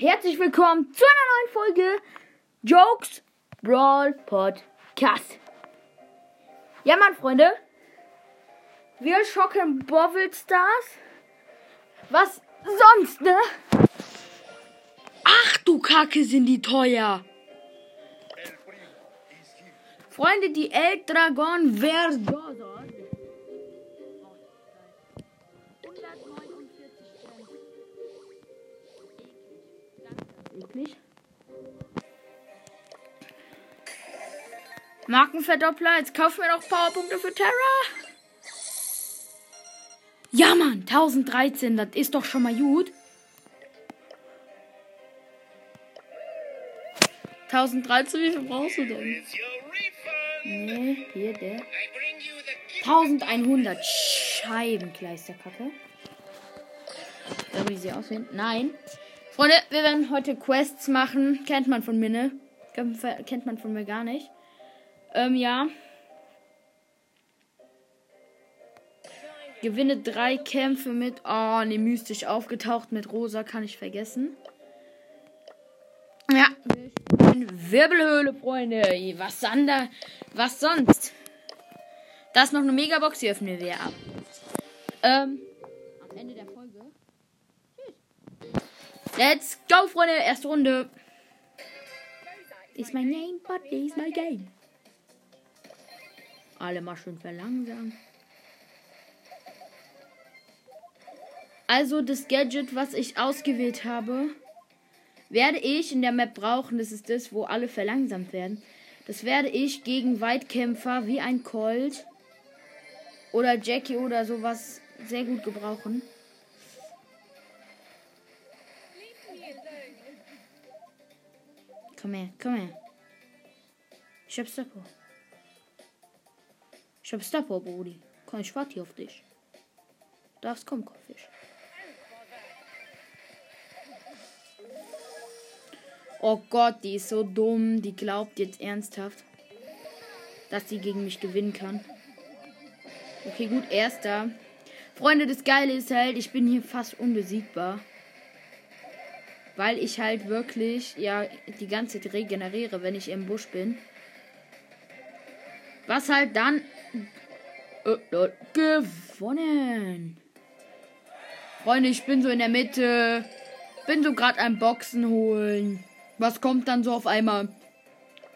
herzlich willkommen zu einer neuen Folge Jokes Brawl Podcast. Ja, Mann, Freunde, wir schocken Bobble Stars. Was sonst, ne? Ach du Kacke, sind die teuer. Freunde, die El Dragon Verdosa. Eklig. Markenverdoppler. Jetzt kaufen wir noch Powerpunkte für Terra. Ja, Mann. 1013. Das ist doch schon mal gut. 1013, wie viel brauchst du denn? Nee, hier, der. 1100 Scheibenkleisterkacke. So wie sie aussehen. Nein. Freunde, wir werden heute Quests machen. Kennt man von mir, ne? Kennt man von mir gar nicht. Ähm, ja. Gewinne drei Kämpfe mit. Oh, ne, mystisch aufgetaucht mit Rosa kann ich vergessen. Ja. Wirbelhöhle, Freunde. Was, sander, was sonst? Da ist noch eine Megabox, die öffnen wir ab. Ähm, am Ende der Folge. Tschüss. Let's go, Freunde. Erste Runde. Is my name, but is my game. Alle mal schön verlangsamen. Also das Gadget, was ich ausgewählt habe, werde ich in der Map brauchen. Das ist das, wo alle verlangsamt werden. Das werde ich gegen Weitkämpfer wie ein Colt oder Jackie oder sowas sehr gut gebrauchen. Komm her, komm her. Ich hab Stopper. Ich hab Stopper, Brudi. Komm, ich warte hier auf dich. Du darfst kommen, Kopffisch. Oh Gott, die ist so dumm. Die glaubt jetzt ernsthaft, dass sie gegen mich gewinnen kann. Okay, gut, erster. Freunde, das Geile ist halt, ich bin hier fast unbesiegbar. Weil ich halt wirklich, ja, die ganze Zeit regeneriere, wenn ich im Busch bin. Was halt dann äh, äh, gewonnen. Freunde, ich bin so in der Mitte. Bin so gerade ein Boxen holen. Was kommt dann so auf einmal?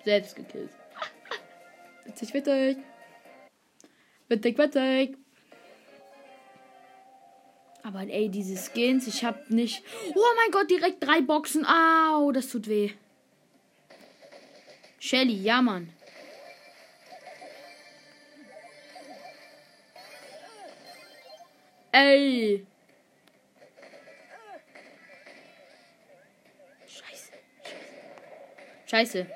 Selbst gekillt. witzig, witzig. Witzig, witzig. Aber ey, diese Skins, ich hab nicht. Oh mein Gott, direkt drei Boxen. Au, das tut weh. Shelly, ja, Mann. Ey. Scheiße. Scheiße.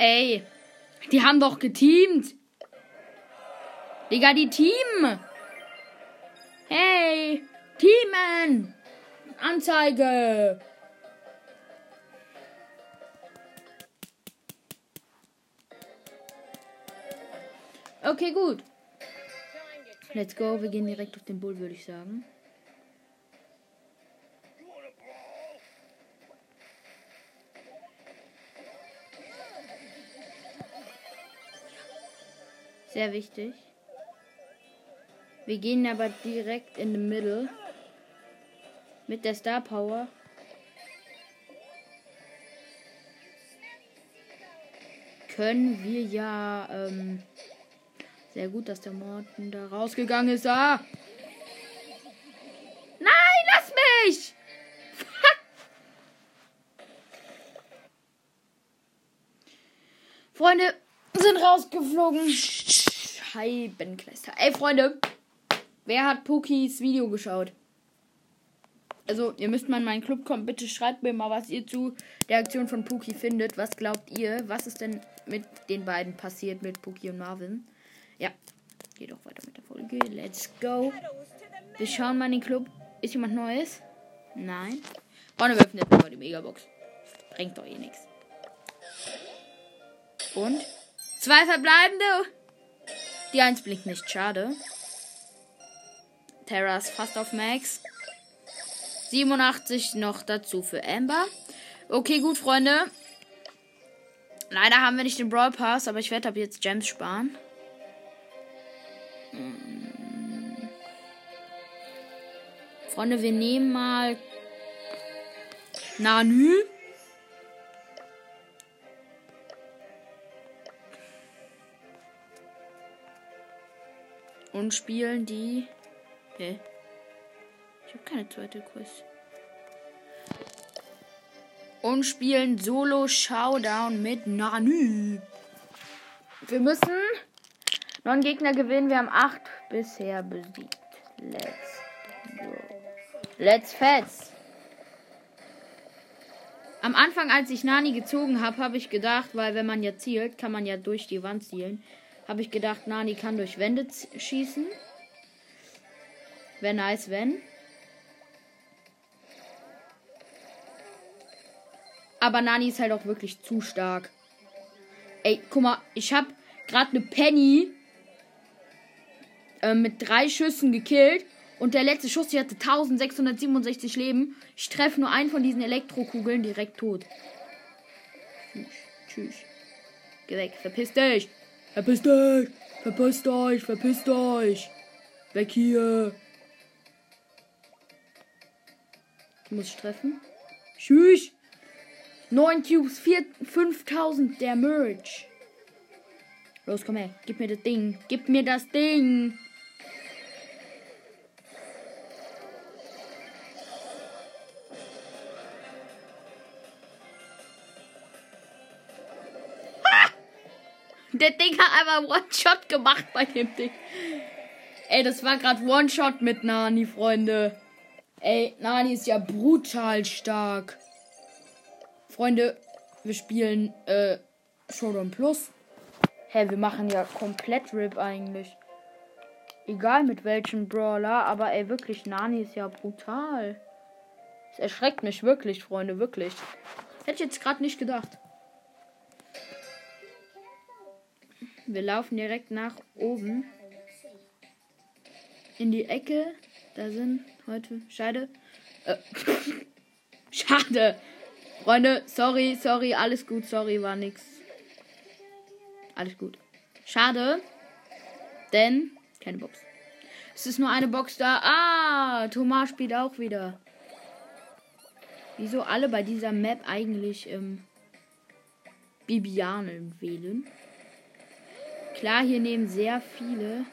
Ey. Die haben doch geteamt. Digga, die Team. Hey. Teamen. Anzeige. Okay, gut. Let's go. Wir gehen direkt auf den Bull, würde ich sagen. Sehr wichtig. Wir gehen aber direkt in the middle. Mit der Star Power. Können wir ja. Ähm, sehr gut, dass der Morten da rausgegangen ist. Ah! Nein, lass mich! Freunde sind rausgeflogen. Scheibenkleister. Ey, Freunde. Wer hat Pokis Video geschaut? Also, ihr müsst mal in meinen Club kommen. Bitte schreibt mir mal, was ihr zu der Aktion von Puki findet. Was glaubt ihr? Was ist denn mit den beiden passiert, mit Puki und Marvin? Ja, geht auch weiter mit der Folge. Let's go. Wir schauen mal in den Club. Ist jemand Neues? Nein. Freunde, wir öffnen jetzt mal die Megabox. Bringt doch eh nichts. Und? Zwei verbleibende. Die eins blinkt nicht, schade. Terra ist fast auf Max. 87 noch dazu für Amber. Okay, gut, Freunde. Leider haben wir nicht den Brawl Pass, aber ich werde ab jetzt Gems sparen. Hm. Freunde, wir nehmen mal Nanu. Und spielen die. Okay. Ich habe keine zweite Quest. Und spielen Solo Showdown mit Nanu. Wir müssen neun Gegner gewinnen. Wir haben acht bisher besiegt. Let's go. Let's fetz. Am Anfang, als ich Nani gezogen habe, habe ich gedacht, weil wenn man ja zielt, kann man ja durch die Wand zielen. Habe ich gedacht, Nani kann durch Wände schießen. Wäre nice, wenn. Aber Nani ist halt auch wirklich zu stark. Ey, guck mal, ich habe gerade eine Penny äh, mit drei Schüssen gekillt. Und der letzte Schuss, die hatte 1667 Leben. Ich treffe nur einen von diesen Elektrokugeln direkt tot. Tschüss. Tschüss. Geh weg. Verpiss dich. Verpiss dich. Verpisst euch. Verpisst euch. Weg hier. Muss ich treffen? Tschüss. 9 Cubes, 4, 5000 der Merch. Los, komm her. Gib mir das Ding. Gib mir das Ding. Der Ding hat einfach One-Shot gemacht bei dem Ding. Ey, das war gerade One-Shot mit Nani, Freunde. Ey, Nani ist ja brutal stark. Freunde, wir spielen äh, Showdown Plus. Hä, wir machen ja komplett RIP eigentlich. Egal mit welchem Brawler, aber ey, wirklich, Nani ist ja brutal. Es erschreckt mich wirklich, Freunde, wirklich. Hätte ich jetzt gerade nicht gedacht. Wir laufen direkt nach oben. In die Ecke. Da sind heute. Schade. Äh, Schade. Freunde, sorry, sorry, alles gut, sorry, war nix. Alles gut. Schade. Denn keine Box. Es ist nur eine Box da. Ah, Thomas spielt auch wieder. Wieso alle bei dieser Map eigentlich ähm, Bibianen wählen? Klar, hier nehmen sehr viele.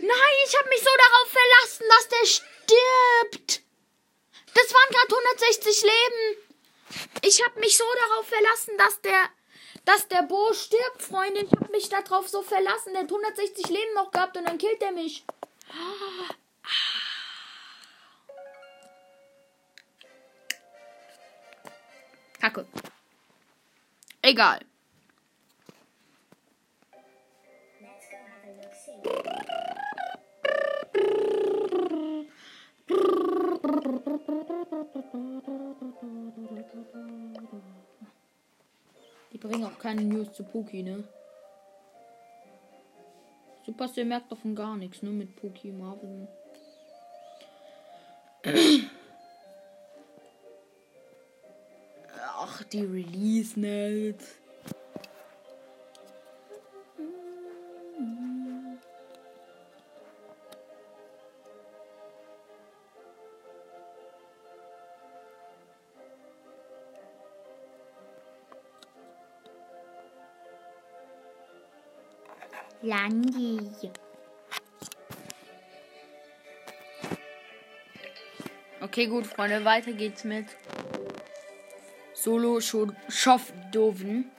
Nein, ich habe mich so darauf verlassen, dass der stirbt. Das waren gerade 160 Leben. Ich habe mich so darauf verlassen, dass der, dass der Bo stirbt, Freundin. Ich habe mich darauf so verlassen. Der hat 160 Leben noch gehabt und dann killt er mich. Kacke. Egal. Die bringen auch keine News zu Poki, ne? Supercell merkt davon gar nichts, nur mit Poki Marvel. Ach, die Release Notes. Langi. Okay, gut, Freunde, weiter geht's mit Solo Schoffdoven.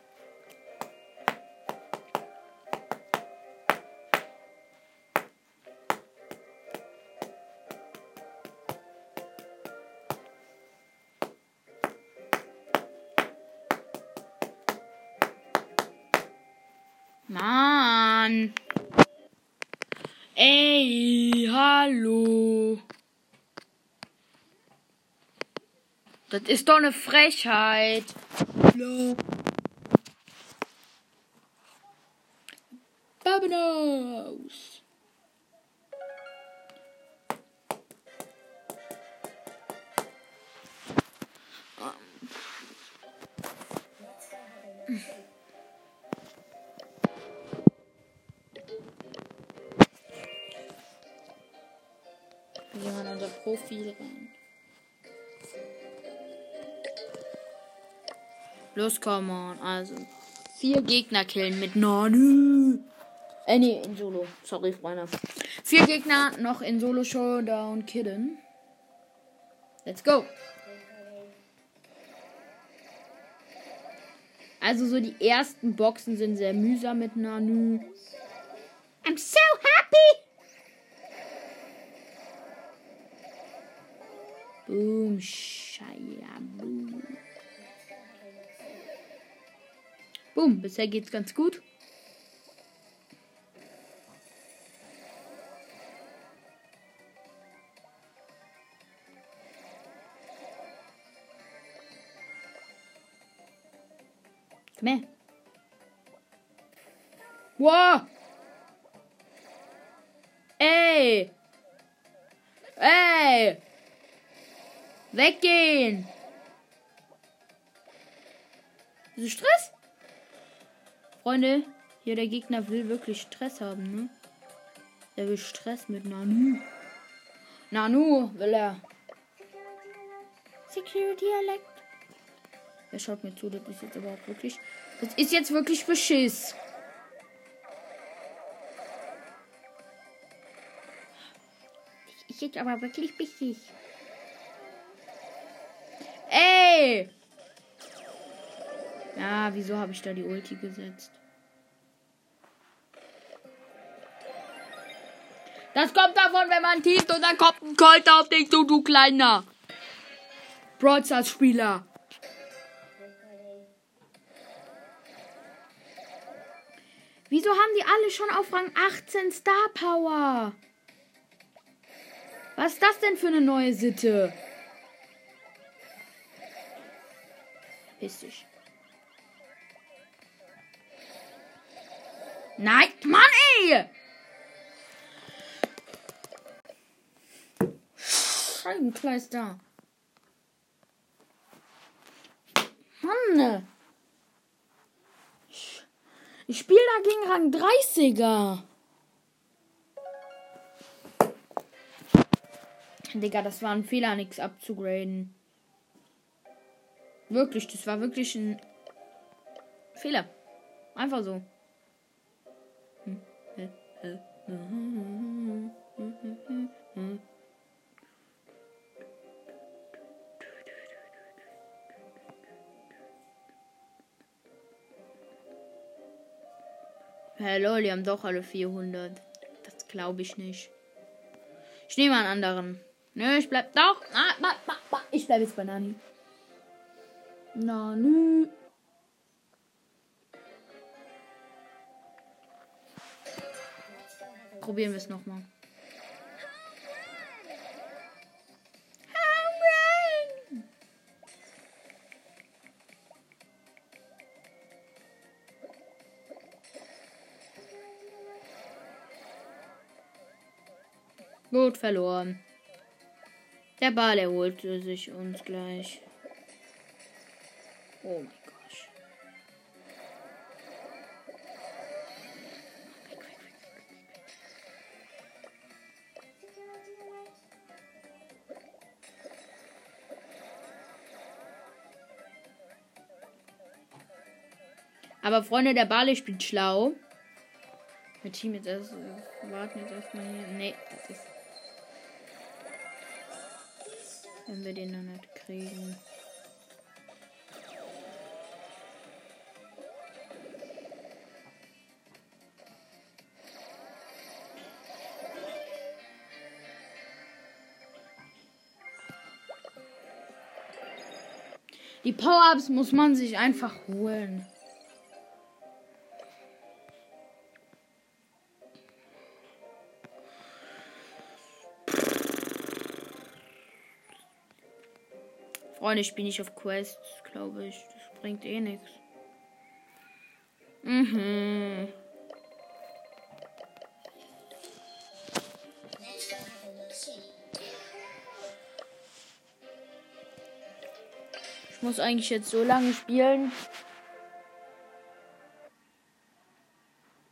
Hallo. Das ist doch eine Frechheit. Hallo. Babenaus. Um. Profil rein. Los, come on. Also, vier Gegner killen mit Nanu. Äh, nee, in Solo. Sorry, Freunde. Vier Gegner noch in Solo Showdown killen. Let's go. Also so die ersten Boxen sind sehr mühsam mit Nanu. I'm so happy. Boom, Shaya, boom. Boom, bisher geht's ganz gut. Komm her. Wow. Ey. Ey. Weggehen. Ist Stress? Freunde, hier der Gegner will wirklich Stress haben, ne? Der will Stress mit Nanu. Nanu will er. Security Elect. Er schaut mir zu, das ist jetzt überhaupt wirklich. Das ist jetzt wirklich Beschiss. Ist jetzt aber wirklich Beschiss. Ja, wieso habe ich da die Ulti gesetzt? Das kommt davon, wenn man tieft und dann kommt ein Colt auf dich zu, du kleiner. Broadstars Spieler. Wieso haben die alle schon auf Rang 18 Star Power? Was ist das denn für eine neue Sitte? Piss dich. Nein, Mann, ey! Scheibenkleister. Mann! Ich, ich spiele da gegen Rang 30er. Digga, das war ein Fehler, nichts abzugraden. Wirklich, das war wirklich ein Fehler. Einfach so. Hallo, die haben doch alle 400. Das glaube ich nicht. Ich nehme einen anderen. Nö, ich bleib doch. Ah, ich bleibe jetzt bei Nani. Nani. Probieren wir es nochmal. Gut verloren. Der Ball erholte sich uns gleich. Oh mein Gott. Aber Freunde, der Bale spielt schlau. Mit Team jetzt erst, äh, warten jetzt erstmal hier. Nee, das ist. Wenn wir den noch nicht kriegen. Die Power-Ups muss man sich einfach holen. Freunde, ich bin nicht auf Quests, glaube ich. Das bringt eh nichts. Mhm. Muss eigentlich jetzt so lange spielen,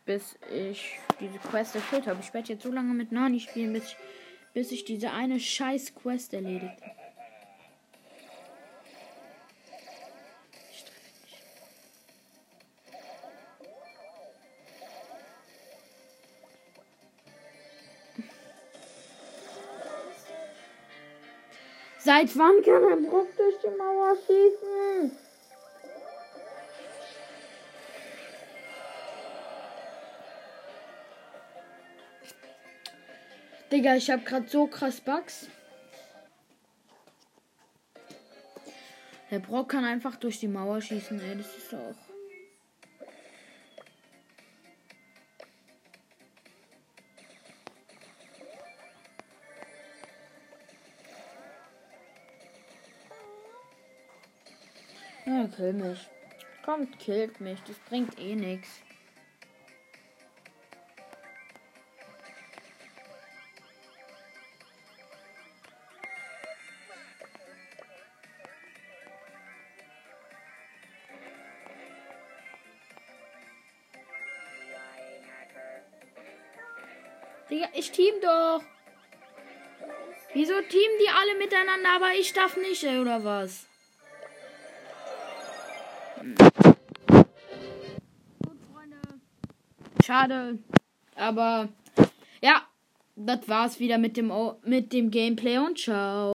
bis ich diese Quest erfüllt habe. Ich werde jetzt so lange mit Nani spielen, bis ich, bis ich diese eine scheiß Quest erledigt habe. Seit wann kann er Brock durch die Mauer schießen? Digga, ich hab grad so krass Bugs. Der Brock kann einfach durch die Mauer schießen, ey. Das ist auch. Kill mich. Kommt, killt mich. Das bringt eh nichts. Digga, ich team doch. Wieso teamen die alle miteinander, aber ich darf nicht, oder was? Schade. Aber ja, das war's wieder mit dem, mit dem Gameplay und ciao.